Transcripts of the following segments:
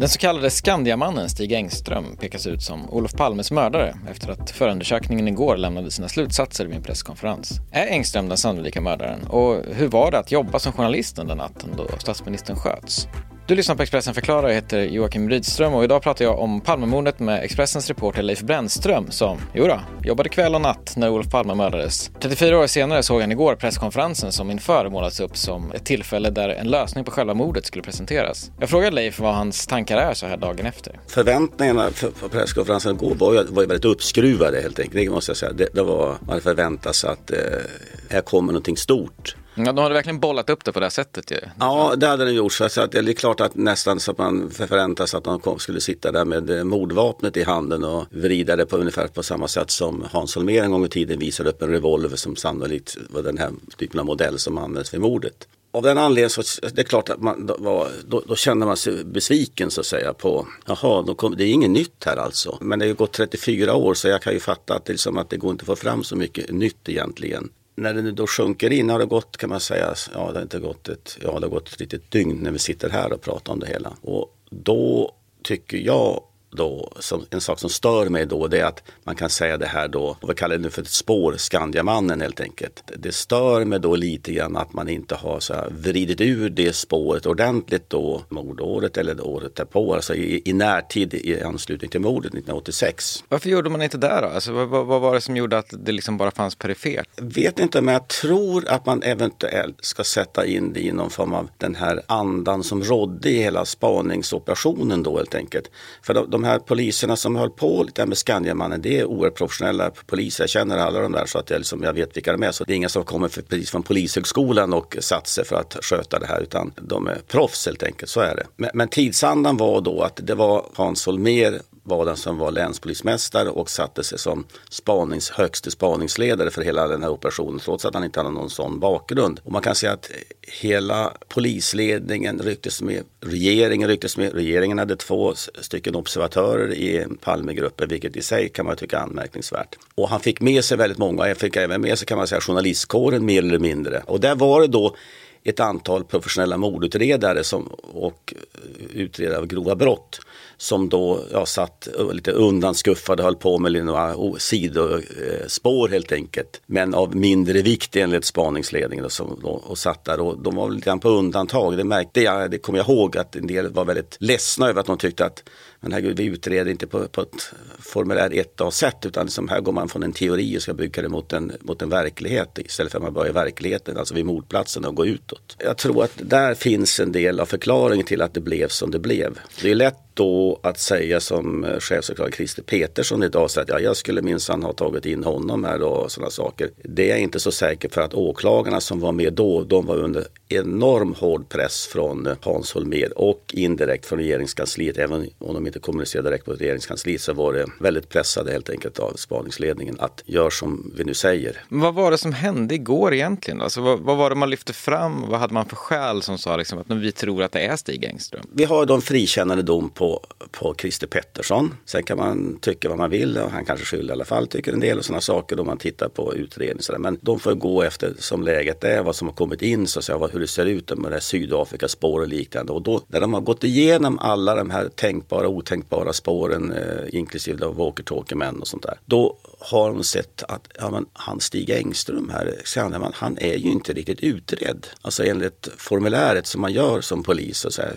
Den så kallade Skandiamannen Stig Engström pekas ut som Olof Palmes mördare efter att förundersökningen igår lämnade sina slutsatser vid en presskonferens. Är Engström den sannolika mördaren? Och hur var det att jobba som journalist den natten då statsministern sköts? Du lyssnar på Expressen förklarar, jag heter Joakim Rydström och idag pratar jag om Palmemordet med Expressens reporter Leif Brännström som, jodå, jobbade kväll och natt när Olof Palme mördades. 34 år senare såg han igår presskonferensen som inför målats upp som ett tillfälle där en lösning på själva mordet skulle presenteras. Jag frågade Leif vad hans tankar är så här dagen efter. Förväntningarna på presskonferensen igår var ju, var ju väldigt uppskruvade helt enkelt, det måste jag säga. Det, det var, man hade förväntat sig att eh, här kommer någonting stort. Ja, de hade verkligen bollat upp det på det här sättet ju. Ja, det hade de gjort. Så att det är klart att nästan så att man förväntas att de skulle sitta där med eh, mordvapnet i handen och vrida det på ungefär på samma sätt som Hans Holmér en gång i tiden visade upp en revolver som sannolikt var den här typen av modell som användes vid mordet. Av den anledningen så det är klart att man, då, då, då kände man sig besviken så att säga på, jaha, då kom, det är inget nytt här alltså. Men det har ju gått 34 år så jag kan ju fatta att det, liksom, att det går inte att få fram så mycket nytt egentligen när det nu då sjunker in har det gått kan man säga, ja det har inte gått ett, ja det har gått ett litet dygn när vi sitter här och pratar om det hela. Och då tycker jag då, som, en sak som stör mig då det är att man kan säga det här då, vad kallar det nu för ett spår, Skandiamannen helt enkelt. Det stör mig då lite grann att man inte har så här vridit ur det spåret ordentligt då mordåret eller året därpå, alltså i, i närtid i anslutning till mordet 1986. Varför gjorde man inte det då? Alltså, vad, vad var det som gjorde att det liksom bara fanns perifert? Vet inte, men jag tror att man eventuellt ska sätta in det i någon form av den här andan som rådde i hela spaningsoperationen då helt enkelt. För de, de de här poliserna som höll på lite med Skandiamannen, det är oerhört professionella poliser. Jag känner alla de där så att jag, liksom, jag vet vilka de är. Så det är inga som kommer för, precis från Polishögskolan och satt sig för att sköta det här utan de är proffs helt enkelt, så är det. Men, men tidsandan var då att det var Hans Holmér var den som var länspolismästare och satte sig som spanings, högste spaningsledare för hela den här operationen trots att han inte hade någon sån bakgrund. Och man kan säga att hela polisledningen rycktes med, regeringen rycktes med, regeringen hade två stycken observatörer i Palmegruppen vilket i sig kan man tycka är anmärkningsvärt. Och han fick med sig väldigt många, jag fick även med sig kan man säga journalistkåren mer eller mindre. Och där var det då ett antal professionella mordutredare som, och utredare av grova brott som då ja, satt lite undanskuffade, höll på med några sidospår eh, helt enkelt. Men av mindre vikt enligt spaningsledningen och, som, och satt där och de var lite grann på undantag. Det märkte jag, det kommer jag ihåg att en del var väldigt ledsna över att de tyckte att men herregud, vi utreder inte på, på ett formulär 1A-sätt utan liksom här går man från en teori och ska bygga det mot en, mot en verklighet istället för att man börjar i verkligheten, alltså vid mordplatsen och gå utåt. Jag tror att där finns en del av förklaringen till att det blev som det blev. Det är lätt då att säga som eh, chefsåklagare Christer Petersson idag, så att ja, jag skulle minsann ha tagit in honom här och sådana saker. Det är jag inte så säker för att åklagarna som var med då, de var under enorm hård press från eh, Hans Holmér och indirekt från regeringskansliet. Även om de inte kommunicerade direkt på regeringskansliet så var det väldigt pressade helt enkelt av spaningsledningen att gör som vi nu säger. Men vad var det som hände igår egentligen? Alltså, vad, vad var det man lyfte fram? Vad hade man för skäl som sa liksom, att vi tror att det är Stig Engström? Vi har de frikännande dom på, på Christer Pettersson. Sen kan man tycka vad man vill och han kanske skyldig i alla fall tycker en del och sådana saker då man tittar på utredningar. Men de får gå efter som läget är, vad som har kommit in, så att säga, hur det ser ut med det Sydafrika Sydafrikaspår och liknande. Och då, när de har gått igenom alla de här tänkbara och otänkbara spåren, eh, inklusive walkie-talkie-män och sånt där. Då har de sett att ja, men, han Stig Engström här, Skandeman, han är ju inte riktigt utredd. Alltså enligt formuläret som man gör som polis och så här,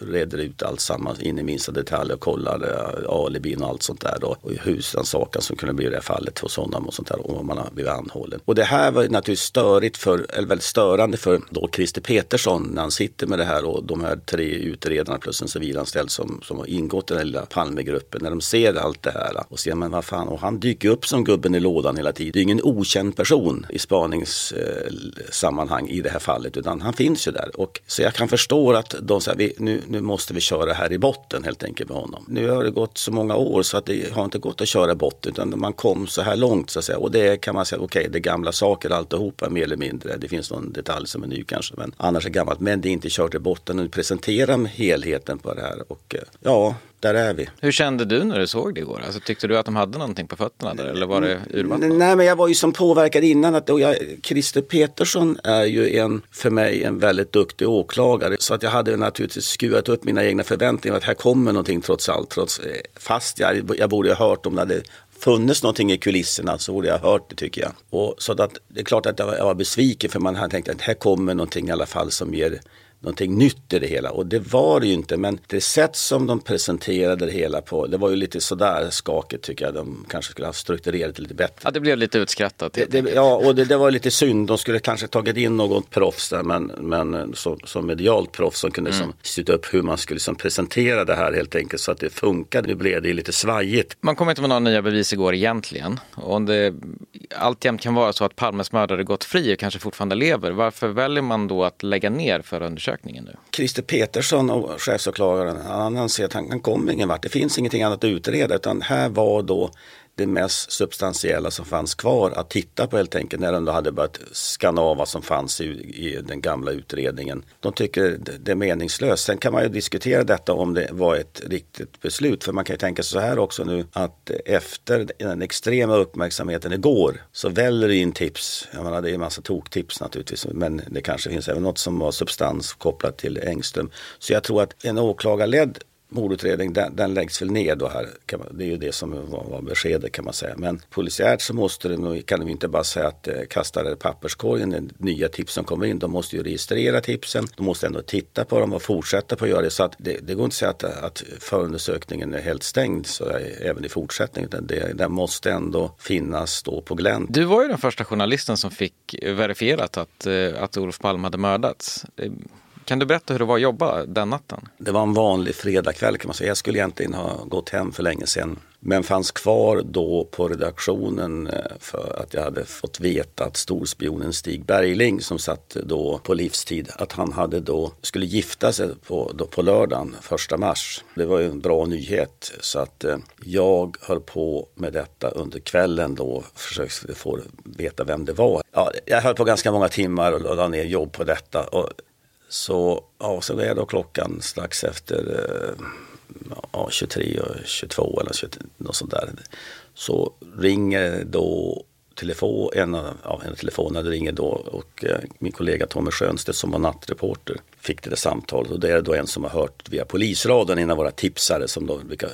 reder ut allt sammans in i minsta detalj och kollar eh, alibin och allt sånt där då. Och husrannsakan som kunde bli i det här fallet hos honom och sånt där om man har blivit anhållen. Och det här var naturligtvis störigt för, eller väldigt störande för då Christer Petersson när han sitter med det här och de här tre utredarna plus en civilanställd som, som har ingått i den lilla Palmegruppen. När de ser allt det här och ser men vad fan och han dyker upp som gubben i lådan hela tiden. Det är ingen okänd person i spaningssammanhang i det här fallet utan han finns ju där. Och, så jag kan förstå att de säger nu, nu måste vi köra här i botten helt enkelt med honom. Nu har det gått så många år så att det har inte gått att köra i botten utan man kom så här långt så att säga. Och det kan man säga, okej okay, det är gamla saker alltihopa mer eller mindre. Det finns någon detalj som är ny kanske men annars är gammalt. Men det är inte kört i botten. Nu presenterar helheten på det här och eh, ja, där är vi. Hur kände du när du såg det igår? Alltså, tyckte du att de hade någonting på fötterna där eller var det urvattnat? Nej, men jag var ju som påverkad innan. Att, och jag, Christer Petersson är ju en, för mig en väldigt duktig åklagare. Så att jag hade naturligtvis skruvat upp mina egna förväntningar att här kommer någonting trots allt. Trots, fast jag, jag borde ha hört om det hade funnits någonting i kulisserna så borde jag ha hört det tycker jag. Och så att, det är klart att jag var, jag var besviken för man hade tänkt att här kommer någonting i alla fall som ger någonting nytt i det hela. Och det var det ju inte. Men det sätt som de presenterade det hela på, det var ju lite sådär skakigt tycker jag. De kanske skulle ha strukturerat det lite bättre. Ja, det blev lite utskrattat. Det, det, ja, och det, det, var lite synd. De skulle kanske tagit in något proffs där, men, men som, som medialt proffs som kunde mm. styra upp hur man skulle liksom presentera det här helt enkelt så att det funkade. Nu blev det lite svajigt. Man kom inte med några nya bevis igår egentligen. Och om det alltjämt kan vara så att Palmes mördare gått fri och kanske fortfarande lever, varför väljer man då att lägga ner förundersökningen? Undersökningen nu? Christer Petersson och chefsåklagaren, han anser att han, han kommer ingen vart. Det finns ingenting annat att utreda utan här var då det mest substantiella som fanns kvar att titta på helt enkelt när de då hade börjat skanna av vad som fanns i, i, den gamla utredningen. De tycker det är meningslöst. Sen kan man ju diskutera detta om det var ett riktigt beslut. För man kan ju tänka sig så här också nu att efter den extrema uppmärksamheten igår så väller det in tips. Jag menar, det är en massa toktips naturligtvis men det kanske finns även något som har substans kopplat till Engström. Så jag tror att en åklagarledd mordutredning den, den läggs väl ner då här. Man, det är ju det som var, var beskedet kan man säga. Men polisiärt så måste det, kan de inte bara säga att eh, kasta det i papperskorgen, de nya tips som kommer in. De måste ju registrera tipsen, de måste ändå titta på dem och fortsätta på att göra det. Så att det, det går inte att säga att, att förundersökningen är helt stängd så är, även i fortsättningen. Det, den måste ändå finnas då på glänt. Du var ju den första journalisten som fick verifierat att, eh, att Olof Palme hade mördats. Kan du berätta hur det var att jobba den natten? Det var en vanlig fredagkväll kan man säga. Jag skulle egentligen ha gått hem för länge sedan. Men fanns kvar då på redaktionen eh, för att jag hade fått veta att storspionen Stig Bergling som satt då på livstid, att han hade då skulle gifta sig på, då på lördagen, första mars. Det var ju en bra nyhet så att eh, jag höll på med detta under kvällen då, försökte få veta vem det var. Ja, jag höll på ganska många timmar och la ner jobb på detta. Och så, ja, så är då klockan strax efter eh, ja, 23 och 22 eller 20, något sånt där. Så ringer då telefon, en av ja, en telefonen ringer då och eh, min kollega Tommy Schönstedt som var nattreporter fick det där samtalet och det är då en som har hört via polisradion, en av våra tipsare som då, vilka,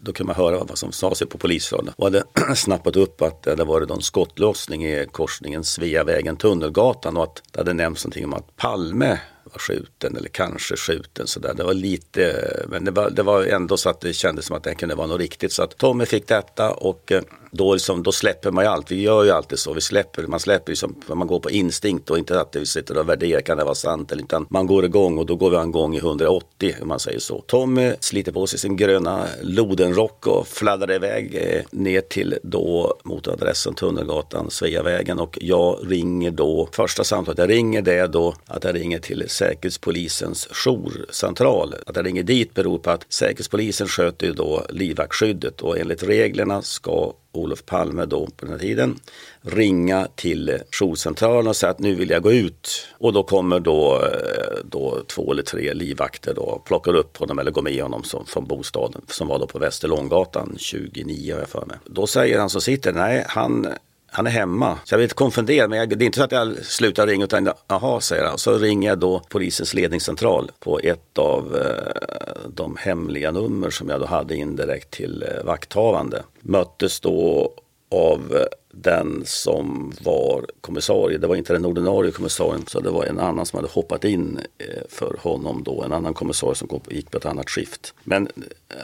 då kunde man höra vad som sa sig på polisradion och hade snappat upp att det hade varit någon skottlossning i korsningen Sveavägen-Tunnelgatan och att det hade nämnts någonting om att Palme var skjuten eller kanske skjuten sådär. Det var lite, men det var, det var ändå så att det kändes som att det kunde vara något riktigt. Så att Tommy fick detta och eh, då, liksom, då släpper man ju allt. Vi gör ju alltid så. Vi släpper, man släpper liksom, man går på instinkt och inte att vi sitter och värderar, kan det vara sant eller inte. Man går igång och då går vi igång i 180 om man säger så. Tommy sliter på sig sin gröna lodenrock och fladdrar iväg eh, ner till då mot adressen Tunnelgatan, Sveavägen och jag ringer då, första samtalet jag ringer det är då att jag ringer till Säkerhetspolisens jourcentral. Att jag ringer dit beror på att Säkerhetspolisen sköter ju då livvaktsskyddet och enligt reglerna ska Olof Palme då på den här tiden ringa till jourcentralen och säga att nu vill jag gå ut. Och då kommer då, eh, då två eller tre livvakter då och plockar upp honom eller går med honom som, från bostaden som var då på Västerlånggatan 29 har jag för mig. Då säger han som sitter, nej han han är hemma. Så jag blir lite konfunderad, men jag, det är inte så att jag slutar ringa utan aha säger han. Så ringer jag då polisens ledningscentral på ett av eh, de hemliga nummer som jag då hade indirekt till eh, vakthavande. Möttes då av eh, den som var kommissarie. Det var inte den ordinarie kommissarien så det var en annan som hade hoppat in eh, för honom då. En annan kommissarie som gick på ett annat skift. Men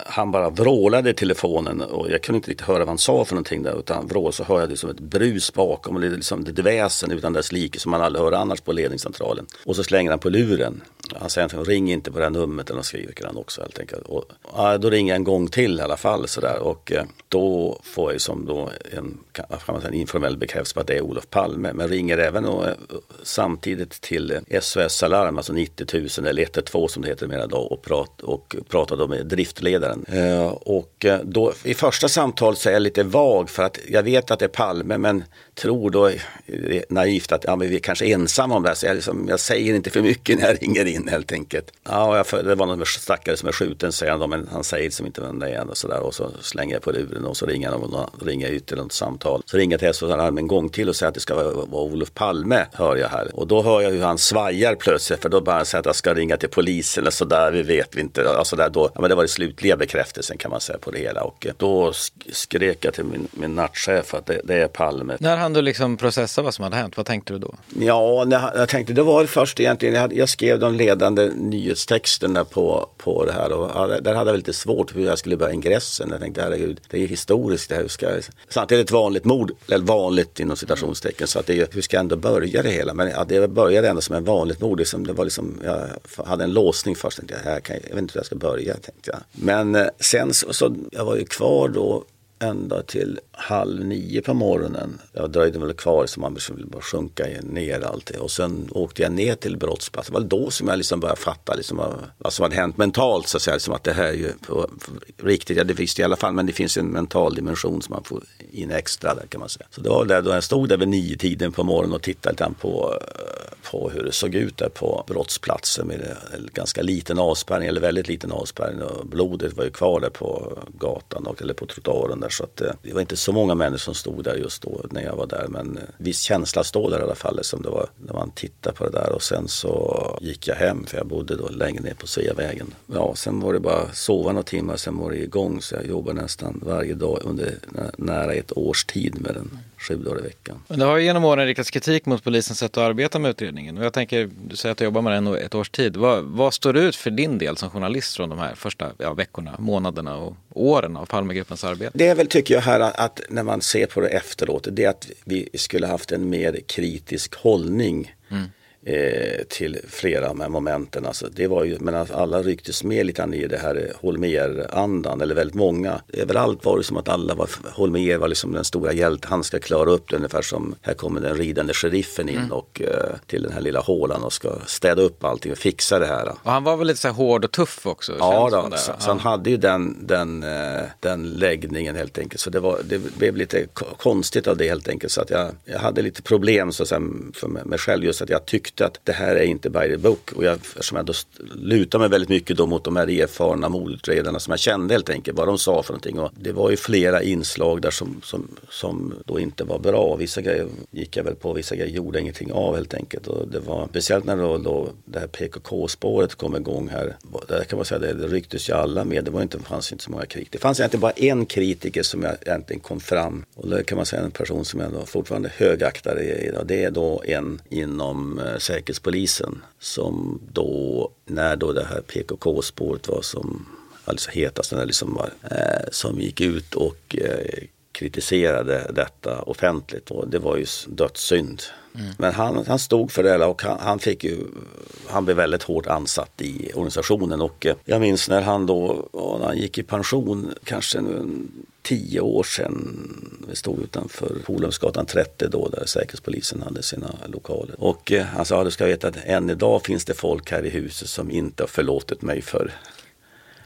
han bara vrålade i telefonen och jag kunde inte riktigt höra vad han sa för någonting där utan vrål så hörde jag det som ett brus bakom och det liksom ett väsen utan dess like som man aldrig hör annars på ledningscentralen. Och så slänger han på luren. Han säger att ring inte på det här numret eller skriver han också helt enkelt. Och, ja, då ringer jag en gång till i alla fall sådär och eh, då får jag som då en, kan man säga, en informell bekräftelse på att det är Olof Palme. Men ringer även och, eh, samtidigt till eh, SOS Alarm, alltså 90 000 eller 112 som det heter mer idag och, prat, och pratar då med driftledaren partiledaren. Eh, och eh, då i första samtalet så är jag lite vag för att jag vet att det är Palme men tror då eh, naivt att ja, men vi är kanske ensamma om det här så jag, liksom, jag säger inte för mycket när jag ringer in helt enkelt. Ja, jag, det var någon stackare som är skjuten säger han då, men han säger som inte vem det är och så där och så slänger jag på luren och så ringer han och ringer ut till något samtal. Så ringer jag till SOS Alarm en gång till och säger att det ska vara, vara Olof Palme, hör jag här. Och då hör jag hur han svajar plötsligt för då börjar han säga att jag ska ringa till polisen och sådär, vi vet vi inte. Alltså där då, ja, men det var det slutliga bekräftelsen kan man säga på det hela och då skrek jag till min, min nattchef att det, det är Palme. När han du liksom processa vad som hade hänt? Vad tänkte du då? Ja, jag tänkte det var först egentligen, jag, jag skrev de ledande nyhetstexterna på, på det här och där hade jag lite svårt hur jag skulle börja ingressen. Jag tänkte herregud, det är historiskt det här. Hur ska jag... Samtidigt ett vanligt mord, eller vanligt inom citationstecken, så att det är, hur ska jag ändå börja det hela? Men ja, det började ändå som ett vanligt mord. Liksom, det var liksom, jag hade en låsning först, tänkte jag, jag, kan, jag vet inte hur jag ska börja. Tänkte jag. Men men eh, sen så, så, jag var ju kvar då ända till halv nio på morgonen. Jag dröjde väl kvar så man skulle bara sjunka ner alltid. Och sen åkte jag ner till brottsplatsen. Det var då som jag liksom började fatta liksom vad som hade hänt mentalt. Så att, säga, liksom att det här är ju på, på riktigt, ja det visste jag i alla fall, men det finns en mental dimension som man får in extra där kan man säga. Så det var där då jag stod där vid nio tiden på morgonen och tittade lite på, eh, på hur det såg ut där på brottsplatsen med en ganska liten avspärrning, eller väldigt liten avspärrning. Och blodet var ju kvar där på gatan och, eller på trottoaren där. Så att, eh, det var inte så många människor som stod där just då när jag var där. Men eh, viss känsla stod där i alla fall som det var när man tittade på det där. Och sen så gick jag hem för jag bodde då längre ner på Sveavägen. Ja, sen var det bara sova några timmar, sen var det igång. Så jag jobbade nästan varje dag under nära ett års tid med den sju dagar i veckan. Men det har ju genom åren riktats kritik mot polisens sätt att arbeta med utredningen. Och jag tänker, du säger att du jobbar med den ett års tid. Vad, vad står ut för din del som journalist från de här första ja, veckorna, månaderna och åren av Palmegruppens arbete? Det är väl, tycker jag, här att när man ser på det efteråt, det är att vi skulle haft en mer kritisk hållning mm eh, till flera här momenten. Alltså, det var ju, men alla rycktes med lite i det här Holmer-andan, eller väldigt många. Överallt var det som att alla var, Holmer var liksom den stora hjälten, han ska klara upp det ungefär som, här kommer den ridande sheriffen in mm. och eh, till den här lilla hålan och ska städa upp allting och fixa det här. Och han var väl lite så här hård och tuff också? Ja, då, så, så, han hade ju den, den, eh, den läggningen helt enkelt. Så det, var, det blev lite konstigt av det helt enkelt. Så att jag, jag hade lite problem så att säga, för mig själv just att jag tyckte tyckte att det här är inte by the book. Och jag, eftersom jag då lutar mig väldigt mycket då mot de här erfarna mordutredarna som jag kände helt enkelt vad de sa för någonting. Och det var ju flera inslag där som, som, som då inte var bra. Vissa grejer gick jag väl på, vissa grejer gjorde ingenting av helt enkelt. Och det var speciellt när då, då det här PKK-spåret kom igång här. Där kan man säga det, det rycktes ju alla med. Det var inte, fanns inte så många kritiker. Det fanns egentligen bara en kritiker som jag egentligen kom fram. Och det kan man säga en person som jag fortfarande högaktar. Det är då en inom eh, Säkerhetspolisen som då, när då det här PKK-spåret var som alltså hetast, liksom var, eh, som gick ut och eh, kritiserade detta offentligt. Och det var ju dödssynd. Mm. Men han, han stod för det och han, han, fick ju, han blev väldigt hårt ansatt i organisationen och eh, jag minns när han då, när han gick i pension, kanske tio år sedan. Vi stod utanför Polhemsgatan 30 då där Säkerhetspolisen hade sina lokaler. Och eh, han sa, du ska veta att än idag finns det folk här i huset som inte har förlåtit mig för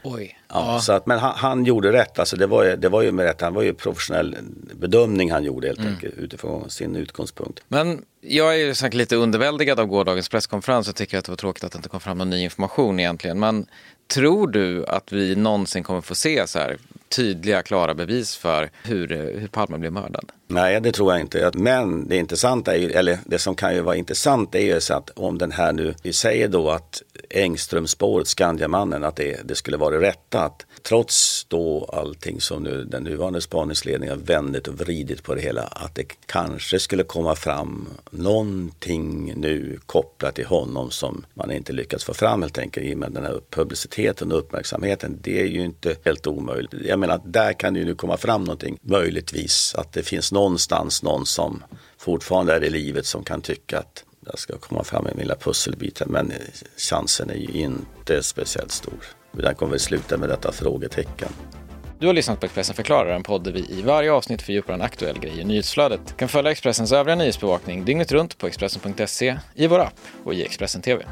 Oj. Ja, ja. Så att, men han, han, gjorde rätt, alltså det var, det var ju med rätt, han var ju professionell bedömning han gjorde helt mm. enkelt utifrån sin utgångspunkt. Men jag är ju sagt lite underväldigad av gårdagens presskonferens och tycker att det var tråkigt att det inte kom fram någon ny information egentligen. Men tror du att vi någonsin kommer få se så här tydliga, klara bevis för hur, hur Palme blev mördad? Nej, det tror jag inte. Men det intressanta är ju, eller det som kan ju vara intressant är ju så att om den här nu, vi säger då att Engströmspåret, Skandiamannen, att det, det skulle vara det rätta. Att trots då allting som nu den nuvarande spaningsledningen har vändit och vridit på det hela, att det kanske skulle komma fram någonting nu kopplat till honom som man inte lyckats få fram helt enkelt i och med den här publiciteten och uppmärksamheten. Det är ju inte helt omöjligt. Jag menar att där kan ju nu komma fram någonting, möjligtvis att det finns någonstans någon som fortfarande är i livet som kan tycka att jag ska komma fram med mina pusselbitar men chansen är ju inte speciellt stor. Den kommer vi sluta med detta frågetecken. Du har lyssnat på Expressen förklarar, en podd där vi i varje avsnitt fördjupar en aktuell grej i nyhetsflödet. Du kan följa Expressens övriga nyhetsbevakning dygnet runt på Expressen.se, i vår app och i Expressen TV.